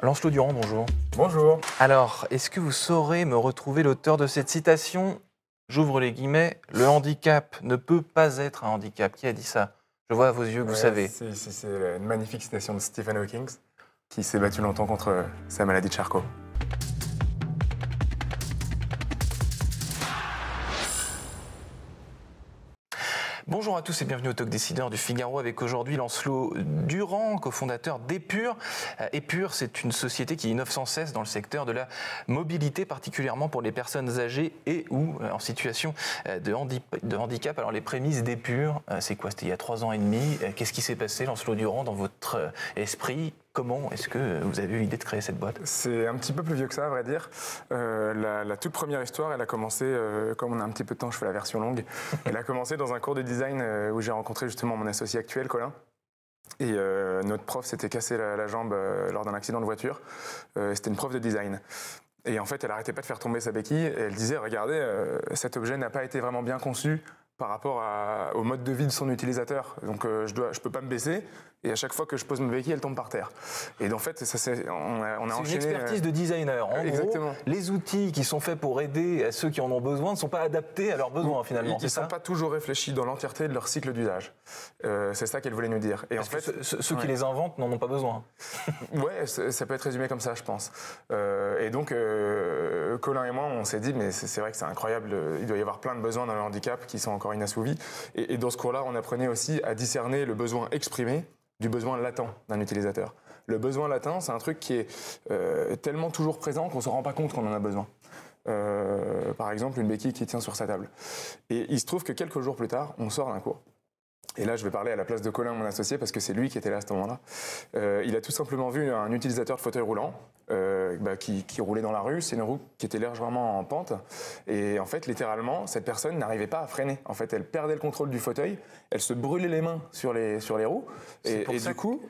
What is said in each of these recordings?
Lancelot Durand, bonjour. Bonjour. Alors, est-ce que vous saurez me retrouver l'auteur de cette citation? J'ouvre les guillemets. Le handicap ne peut pas être un handicap. Qui a dit ça? Je vois à vos yeux que vous savez. C'est une magnifique citation de Stephen Hawking qui s'est battu longtemps contre sa maladie de Charcot. Bonjour à tous et bienvenue au Talk Décideur du Figaro avec aujourd'hui Lancelot Durand, cofondateur d'Epure. Euh, Epure, c'est une société qui innove sans cesse dans le secteur de la mobilité, particulièrement pour les personnes âgées et ou euh, en situation euh, de, handicap. Alors les prémices d'Epure, c'est quoi? C'était il y a trois ans et demi. Qu'est-ce qui s'est passé, Lancelot Durand, dans votre esprit? Comment est-ce que vous avez eu l'idée de créer cette boîte? C'est un petit peu plus vieux que ça, à vrai dire. Euh, la, toute première histoire, elle a commencé, euh, comme on a un petit peu de temps, je fais la version longue. elle a commencé dans un cours de design euh, où j'ai rencontré justement mon associé actuel, Colin. Et notre prof s'était cassé la, jambe lors d'un accident de voiture. C'était une prof de design. Et en fait, elle arrêtait pas de faire tomber sa béquille. Et elle disait, regardez, cet objet n'a pas été vraiment bien conçu par rapport au mode de vie de son utilisateur. Donc je ne je peux pas me baisser. Et à chaque fois que je pose ma béquille, elle tombe par terre. Et en fait, ça, c'est, on a, on a une expertise de designer. En Exactement. Gros, les outils qui sont faits pour aider à ceux qui en ont besoin ne sont pas adaptés à leurs besoins finalement. Ils ne sont pas toujours réfléchis dans l'entièreté de leur cycle d'usage. Euh, c'est ça qu'elle voulait nous dire. Et en fait, ceux qui les inventent n'en ont pas besoin. ouais, ça peut être résumé comme ça, je pense. Euh, et donc, euh, Colin et moi, on s'est dit, mais c'est, vrai que c'est incroyable. Il doit y avoir plein de besoins dans le handicap qui sont encore inassouvis. Et, et dans ce cours-là, on apprenait aussi à discerner le besoin exprimé du besoin latent d'un utilisateur. Le besoin latent, c'est un truc qui est euh, tellement toujours présent qu'on ne se rend pas compte qu'on en a besoin. Euh, par exemple, une béquille qui tient sur sa table. Et il se trouve que quelques jours plus tard, on sort d'un cours. Et là, je vais parler à la place de Colin, mon associé, parce que c'est lui qui était là à ce moment-là. Euh, il a tout simplement vu un utilisateur de fauteuil roulant bah, qui, qui, roulait dans la rue. C'est une roue qui était légèrement en pente. Et en fait, littéralement, cette personne n'arrivait pas à freiner. En fait, elle perdait le contrôle du fauteuil. Elle se brûlait les mains sur les, sur les roues. Et, et du coup,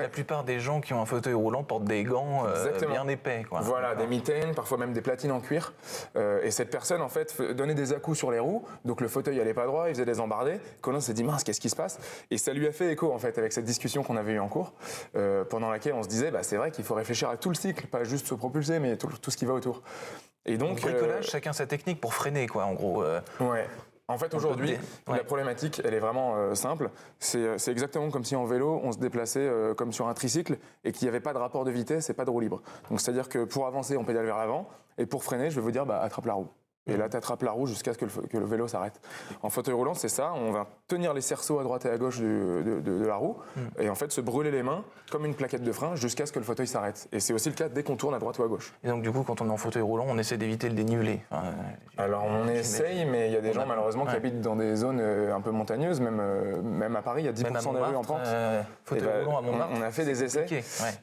la plupart des gens qui ont un fauteuil roulant portent des gants euh, bien épais. Quoi. Voilà, des mitaines, parfois même des platines en cuir. Euh, et cette personne, en fait, donnait des à-coups sur les roues, donc le fauteuil allait pas droit, il faisait des embardés. Colin s'est dit, mince, qu'est-ce qui se passe? Et ça lui a fait écho, en fait, avec cette discussion qu'on avait eue en cours, euh, pendant laquelle on se disait, bah, c'est vrai qu'il faut réfléchir à tout le cycle, pas juste se propulser, mais tout, tout ce qui va autour. Et donc, bricolage, chacun sa technique pour freiner, quoi, en gros. Ouais. En fait, aujourd'hui, la problématique, elle est vraiment euh, simple. Euh, c'est exactement comme si en vélo, on se déplaçait euh, comme sur un tricycle et qu'il n'y avait pas de rapport de vitesse et pas de roue libre. Donc, c'est-à-dire que pour avancer, on pédale vers l'avant et pour freiner, je vais vous dire, bah, attrape la roue. Et là, tu attrapes la roue jusqu'à ce que le, vélo s'arrête. En fauteuil roulant, c'est ça. On va tenir les cerceaux à droite et à gauche de, la roue hmm. et en fait se brûler les mains comme une plaquette de frein jusqu'à ce que le fauteuil s'arrête. Et c'est aussi le cas dès qu'on tourne à droite ou à gauche. Et donc, du coup, quand on est en fauteuil roulant, on essaie d'éviter le dénivelé. Alors, on essaye, mais il y a des gens, malheureusement, qui habitent dans des zones euh, un peu montagneuses. Même, euh, même à Paris, il y a 10% des rues en pente. Euh, fauteuil bah, roulant à Montmartre. On, a fait des essais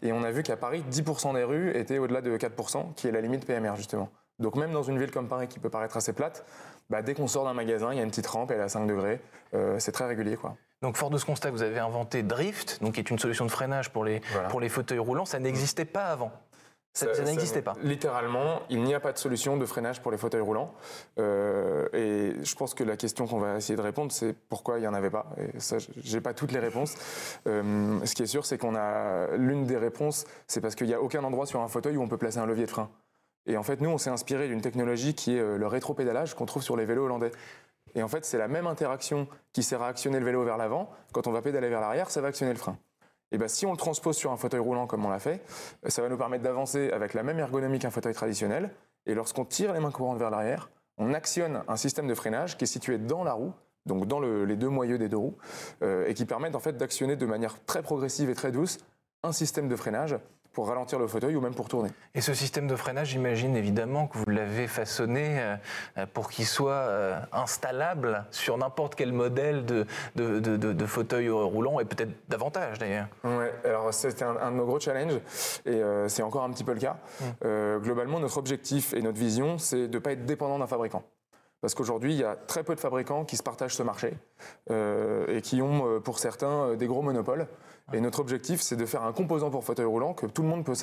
et on a vu qu'à Paris, 10% des rues étaient au-delà de 4%, qui est la limite PMR, justement. Donc même dans une ville comme Paris qui peut paraître assez plate, bah, dès qu'on sort d'un magasin, il y a une petite rampe, elle est à 5 degrés. Euh, c'est très régulier. quoi. Donc fort de ce constat, vous avez inventé Drift, donc qui est une solution de freinage pour les, pour les fauteuils roulants. Ça n'existait pas avant. Ça, n'existait pas. Littéralement, il n'y a pas de solution de freinage pour les fauteuils roulants. Euh, et je pense que la question qu'on va essayer de répondre, c'est pourquoi il n'y en avait pas. Et ça, j'ai pas toutes les réponses. Euh, ce qui est sûr, c'est qu'on a l'une des réponses, c'est parce qu'il n'y a aucun endroit sur un fauteuil où on peut placer un levier de frein. Et en fait, nous, on s'est inspiré d'une technologie qui est euh, le rétropédalage qu'on trouve sur les vélos hollandais. Et en fait, c'est la même interaction qui sert à actionner le vélo vers l'avant. Quand on va pédaler vers l'arrière, ça va actionner le frein. Et bien, si on le transpose sur un fauteuil roulant comme on l'a fait, euh, ça va nous permettre d'avancer avec la même ergonomie qu'un fauteuil traditionnel. Et lorsqu'on tire les mains courantes vers l'arrière, on actionne un système de freinage qui est situé dans la roue, donc dans les deux moyeux des deux roues, euh, et qui permet en fait d'actionner de manière très progressive et très douce un système de freinage pour ralentir le fauteuil ou même pour tourner. Et ce système de freinage, j'imagine évidemment que vous l'avez façonné euh, pour qu'il soit euh, installable sur n'importe quel modèle de, de, de, fauteuil roulant et peut-être davantage d'ailleurs. Ouais, alors c'était un, de nos gros challenges et euh, c'est encore un petit peu le cas. Hum. globalement, notre objectif et notre vision, c'est de ne pas être dépendant d'un fabricant. Parce qu'aujourd'hui, il y a très peu de fabricants qui se partagent ce marché et qui ont, pour certains, des gros monopoles. Et notre objectif, c'est de faire un composant pour fauteuil roulant que tout le monde peut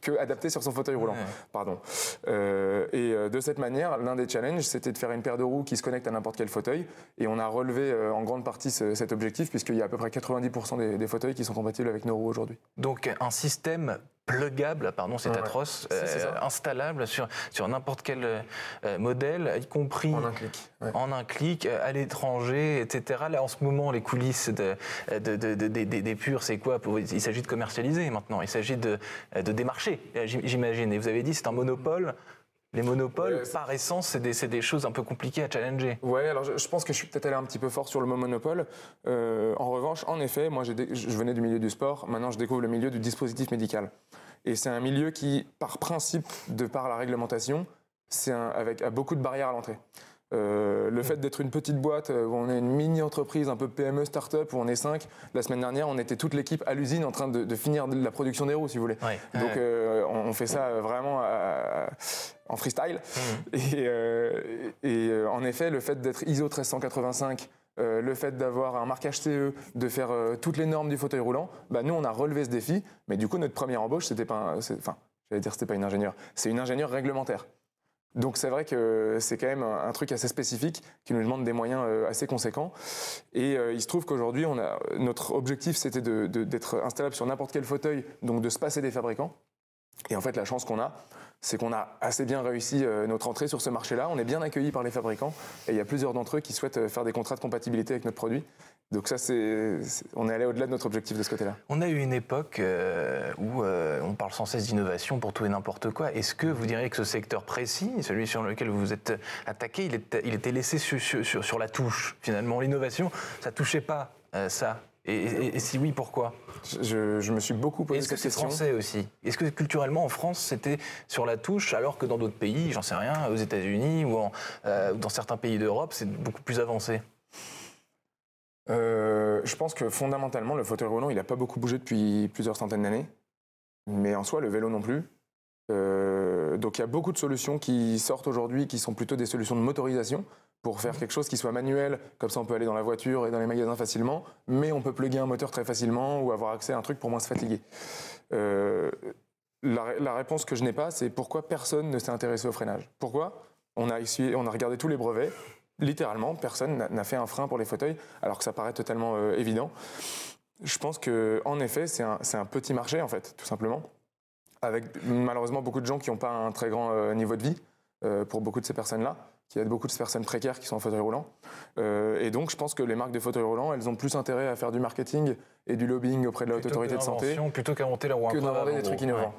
que adapté sur son fauteuil roulant. Pardon. Euh, et euh, de cette manière, l'un des challenges, c'était de faire une paire de roues qui se connecte à n'importe quel fauteuil. Et on a relevé euh, en grande partie cet objectif, puisqu'il y a à peu près 90% des, des fauteuils qui sont compatibles avec nos roues aujourd'hui. Donc un système plugable, pardon, c'est atroce, euh, installable sur, sur n'importe quel euh, modèle, y compris en un clic, en un clic euh, à l'étranger, etc. Là, en ce moment, les coulisses de, des purs, c'est quoi Il s'agit de commercialiser maintenant, il s'agit de, de démarcher, j'imagine. Et vous avez dit, c'est un monopole. Les monopoles, par essence, c'est des, des, choses un peu compliquées à challenger. Ouais, alors je, pense que je suis peut-être allé un petit peu fort sur le mot monopole. en revanche, en effet, moi je venais du milieu du sport, maintenant je découvre le milieu du dispositif médical. Et c'est un milieu qui, par principe, de par la réglementation, c'est avec a beaucoup de barrières à l'entrée. Euh, le fait d'être une petite boîte euh, où on est une mini-entreprise, un peu PME, start-up, où on est cinq, la semaine dernière, on était toute l'équipe à l'usine en train de, finir la production des roues, si vous voulez. Donc euh, on fait ça vraiment en freestyle. Mmh. Et, et en effet, le fait d'être ISO 1385, euh, le fait d'avoir un marquage CE, de faire euh, toutes les normes du fauteuil roulant, bah, nous on a relevé ce défi. Mais du coup notre première embauche c'était pas, enfin j'allais dire c'était pas une ingénieure, c'est une ingénieure réglementaire. Donc c'est vrai que c'est quand même un, truc assez spécifique qui nous demande des moyens euh, assez conséquents. Et il se trouve qu'aujourd'hui, notre objectif, c'était d'être installable sur n'importe quel fauteuil, donc de se passer des fabricants. Et en fait, la chance qu'on a, c'est qu'on a assez bien réussi euh, notre entrée sur ce marché-là. On est bien accueilli par les fabricants et il y a plusieurs d'entre eux qui souhaitent euh, faire des contrats de compatibilité avec notre produit. Donc ça, c'est, on est allé au-delà de notre objectif de ce côté-là. On a eu une époque euh, où on parle sans cesse d'innovation pour tout et n'importe quoi. Est-ce que vous diriez que ce secteur précis, celui sur lequel vous vous êtes attaqué, il, était laissé sur, la touche Finalement, l'innovation, ça touchait pas ça. et si oui, pourquoi? Je, me suis beaucoup posé cette question. Est-ce que c'est français aussi? Est-ce que culturellement en France c'était sur la touche alors que dans d'autres pays, j'en sais rien, aux États-Unis ou euh, dans certains pays d'Europe, c'est beaucoup plus avancé? Euh, Je pense que fondamentalement le fauteuil roulant il n'a pas beaucoup bougé depuis plusieurs centaines d'années, mais en soi le vélo non plus. Euh, donc il y a beaucoup de solutions qui sortent aujourd'hui qui sont plutôt des solutions de motorisation pour faire quelque chose qui soit manuel, comme ça on peut aller dans la voiture et dans les magasins facilement, mais on peut plugger un moteur très facilement ou avoir accès à un truc pour moins se fatiguer. Euh, la, réponse que je n'ai pas, c'est pourquoi personne ne s'est intéressé au freinage? Pourquoi? On a, on a regardé tous les brevets, littéralement, personne n'a fait un frein pour les fauteuils, alors que ça paraît totalement euh, évident. Je pense que, en effet, c'est un, petit marché, en fait, tout simplement, avec malheureusement beaucoup de gens qui n'ont pas un très grand euh, niveau de vie pour beaucoup de ces personnes-là qu'il y a beaucoup de personnes précaires qui sont en fauteuil roulant. Euh, et donc, je pense que les marques de fauteuil roulant, elles ont plus intérêt à faire du marketing et du lobbying auprès de la haute autorité de santé plutôt qu'à monter la que d'inventer des trucs innovants.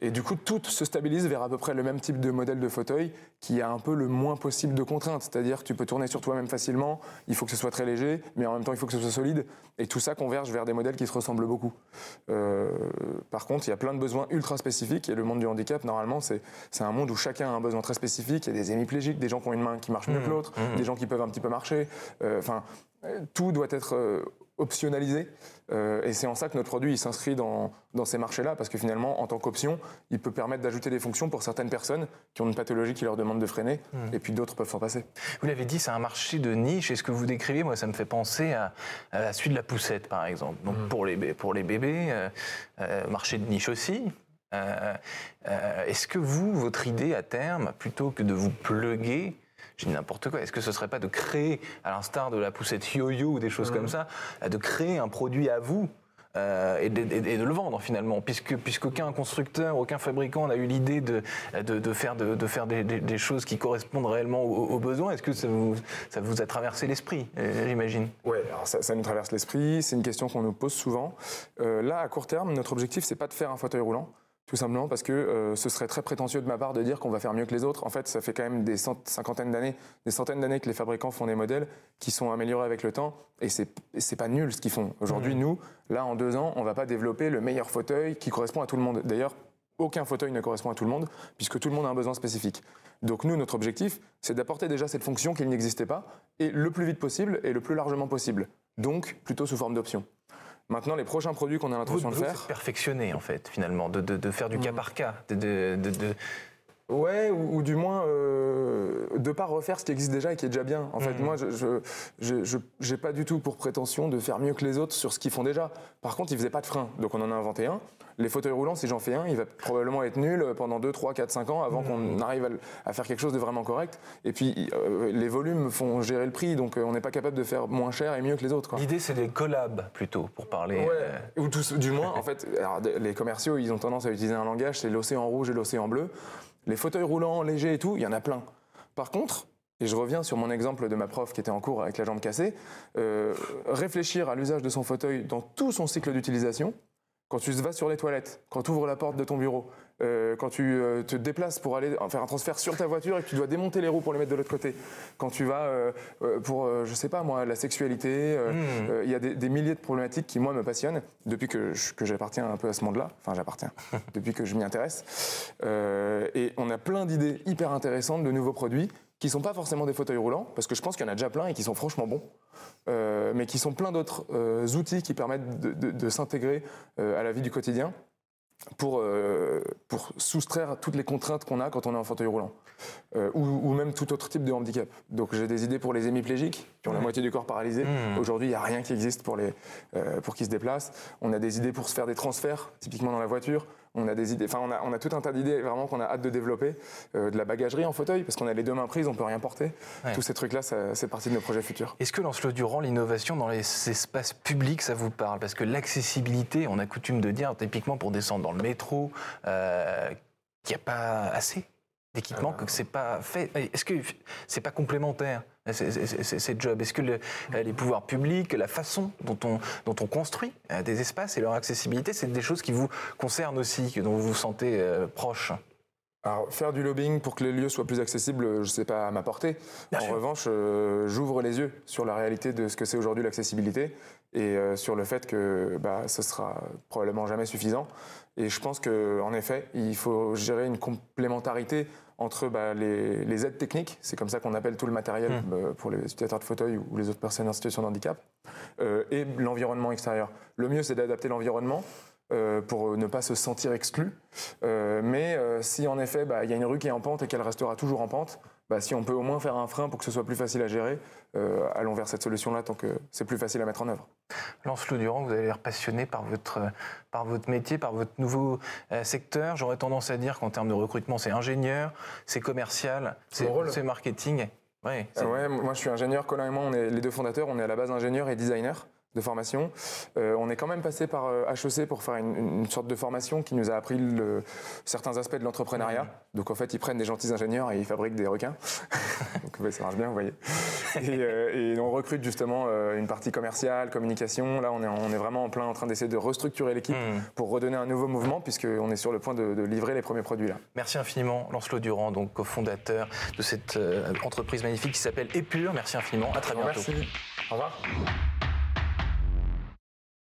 Et du coup, tout se stabilise vers à peu près le même type de modèle de fauteuil qui a un peu le moins possible de contraintes. C'est-à-dire que tu peux tourner sur toi-même facilement, il faut que ce soit très léger, mais en même temps, il faut que ce soit solide. Et tout ça converge vers des modèles qui se ressemblent beaucoup. Euh, par contre, il y a plein de besoins ultra spécifiques et le monde du handicap, normalement, c'est un monde où chacun a un besoin très spécifique. Il y a des hémiplégiques, des gens qui ont une main qui marche mieux que mmh. l'autre, mmh. des gens qui peuvent un petit peu marcher. Euh, enfin, tout doit être euh, optionnalisé. Euh, et c'est en ça que notre produit s'inscrit dans, dans, ces marchés-là, parce que finalement, en tant qu'option, il peut permettre d'ajouter des fonctions pour certaines personnes qui ont une pathologie qui leur demande de freiner, mmh. et puis d'autres peuvent s'en passer. Vous l'avez dit, c'est un marché de niche, et ce que vous décrivez, moi, ça me fait penser à, à la suite de la poussette, par exemple? Donc pour, les, pour les bébés, marché de niche aussi, euh, euh, est-ce que vous, votre idée à terme, plutôt que de vous pluguer, je dis n'importe quoi, est-ce que ce serait pas de créer, à l'instar de la poussette yo-yo ou des choses comme ça, de créer un produit à vous euh, et, de, le vendre finalement, puisque puisqu'aucun constructeur, aucun fabricant n'a eu l'idée de, de, faire, de, faire des, choses qui correspondent réellement aux, besoins. Est-ce que ça vous, ça vous a traversé l'esprit, j'imagine? Oui, ça, ça, nous traverse l'esprit. C'est une question qu'on nous pose souvent. là, à court terme, notre objectif, c'est pas de faire un fauteuil roulant. Tout simplement parce que euh, ce serait très prétentieux de ma part de dire qu'on va faire mieux que les autres. En fait, ça fait quand même des cinquantaines d'années, des centaines d'années que les fabricants font des modèles qui sont améliorés avec le temps. Et c'est, c'est pas nul ce qu'ils font. Aujourd'hui, mmh. nous, là, en deux ans, on va pas développer le meilleur fauteuil qui correspond à tout le monde. D'ailleurs, aucun fauteuil ne correspond à tout le monde, puisque tout le monde a un besoin spécifique. Donc nous, notre objectif, c'est d'apporter déjà cette fonction qui n'existait pas, et le plus vite possible et le plus largement possible. Donc, plutôt sous forme d'option. Maintenant, les prochains produits qu'on a l'intention de faire. Perfectionner, en fait, finalement, de, de, faire du cas mm. par cas. De, Ouais, ou, du moins euh, de pas refaire ce qui existe déjà et qui est déjà bien. En fait, mm. moi, je je, pas du tout pour prétention de faire mieux que les autres sur ce qu'ils font déjà. Par contre, ils faisaient pas de frein, donc on en a inventé un. Les fauteuils roulants, si j'en fais un, il va probablement être nul pendant 2, 3, 4, 5 ans avant qu'on mmh. arrive à, faire quelque chose de vraiment correct. Et puis, euh, les volumes font gérer le prix, donc euh, on n'est pas capable de faire moins cher et mieux que les autres. L'idée, c'est des collabs plutôt, pour parler. Ouais, ou du moins, en fait, les commerciaux, ils ont tendance à utiliser un langage, c'est l'océan rouge et l'océan bleu. Les fauteuils roulants, légers et tout, il y en a plein. Par contre, et je reviens sur mon exemple de ma prof qui était en cours avec la jambe cassée, euh, réfléchir à l'usage de son fauteuil dans tout son cycle d'utilisation, quand tu vas sur les toilettes, quand tu ouvres la porte de ton bureau, euh, quand tu euh, te déplaces pour aller faire un transfert sur ta voiture et que tu dois démonter les roues pour les mettre de l'autre côté, quand tu vas pour, je sais pas moi, la sexualité, hmm. il y a des, milliers de problématiques qui, moi, me passionnent depuis que, que j'appartiens un peu à ce monde-là. Enfin, j'appartiens, depuis que je m'y intéresse. et on a plein d'idées hyper intéressantes de nouveaux produits qui sont pas forcément des fauteuils roulants, parce que je pense qu'il y en a déjà plein et qui sont franchement bons, euh, mais qui sont plein d'autres euh, outils qui permettent de, s'intégrer euh, à la vie du quotidien pour, pour soustraire toutes les contraintes qu'on a quand on est en fauteuil roulant, ou, même tout autre type de handicap. Donc j'ai des idées pour les hémiplégiques, qui ont la moitié du corps paralysé. Mmh. Aujourd'hui, il n'y a rien qui existe pour, les, pour qu'ils se déplacent. On a des idées pour se faire des transferts, typiquement dans la voiture. On a des idées, enfin on a, on a tout un tas d'idées vraiment qu'on a hâte de développer, euh, de la bagagerie en fauteuil parce qu'on a les deux mains prises, on peut rien porter. Tous ces trucs-là, c'est partie de nos projets futurs. Est-ce que Lancelot Durand, l'innovation dans les espaces publics, ça vous parle? Parce que l'accessibilité, on a coutume de dire, typiquement pour descendre dans le métro, euh, qu'il n'y a pas assez d'équipement, ah. que c'est pas fait. Est-ce que c'est pas complémentaire? Ces jobs Est-ce que les pouvoirs publics, la façon dont on, dont on construit euh, des espaces et leur accessibilité, c'est des choses qui vous concernent aussi, dont vous vous sentez euh, proche? Alors, faire du lobbying pour que les lieux soient plus accessibles, je ne sais pas à m'apporter. En revanche, euh, j'ouvre les yeux sur la réalité de ce que c'est aujourd'hui l'accessibilité et sur le fait que bah, ce sera probablement jamais suffisant. Et je pense qu'en effet, il faut gérer une complémentarité entre bah, les, aides techniques, c'est comme ça qu'on appelle tout le matériel mmh. euh, pour les utilisateurs de fauteuil ou les autres personnes en situation de handicap, euh, et l'environnement extérieur. Le mieux, c'est d'adapter l'environnement euh, pour ne pas se sentir exclu. mais si en effet, bah, il y a une rue qui est en pente et qu'elle restera toujours en pente, bah, si on peut au moins faire un frein pour que ce soit plus facile à gérer, euh, allons vers cette solution-là tant que c'est plus facile à mettre en œuvre. Lancelot Durand, vous avez l'air passionné par votre, par votre métier, par votre nouveau euh, secteur. J'aurais tendance à dire qu'en termes de recrutement, c'est ingénieur, c'est commercial, c'est marketing. Ouais, ouais, moi je suis ingénieur, Colin et moi, on est les deux fondateurs, on est à la base ingénieur et designer de formation. Euh, on est quand même passé par HEC euh, pour faire une, sorte de formation qui nous a appris le, certains aspects de l'entrepreneuriat. Donc en fait, ils prennent des gentils ingénieurs et ils fabriquent des requins. Donc ça marche bien, vous voyez. Euh, et, on recrute justement une partie commerciale, communication. Là, on est, on est vraiment en plein en train d'essayer de restructurer l'équipe mmh. pour redonner un nouveau mouvement puisqu'on est sur le point de, livrer les premiers produits là. Merci infiniment, Lancelot Durand, donc cofondateur de cette entreprise magnifique qui s'appelle Epure. Merci infiniment. À très bientôt. Merci. Au revoir.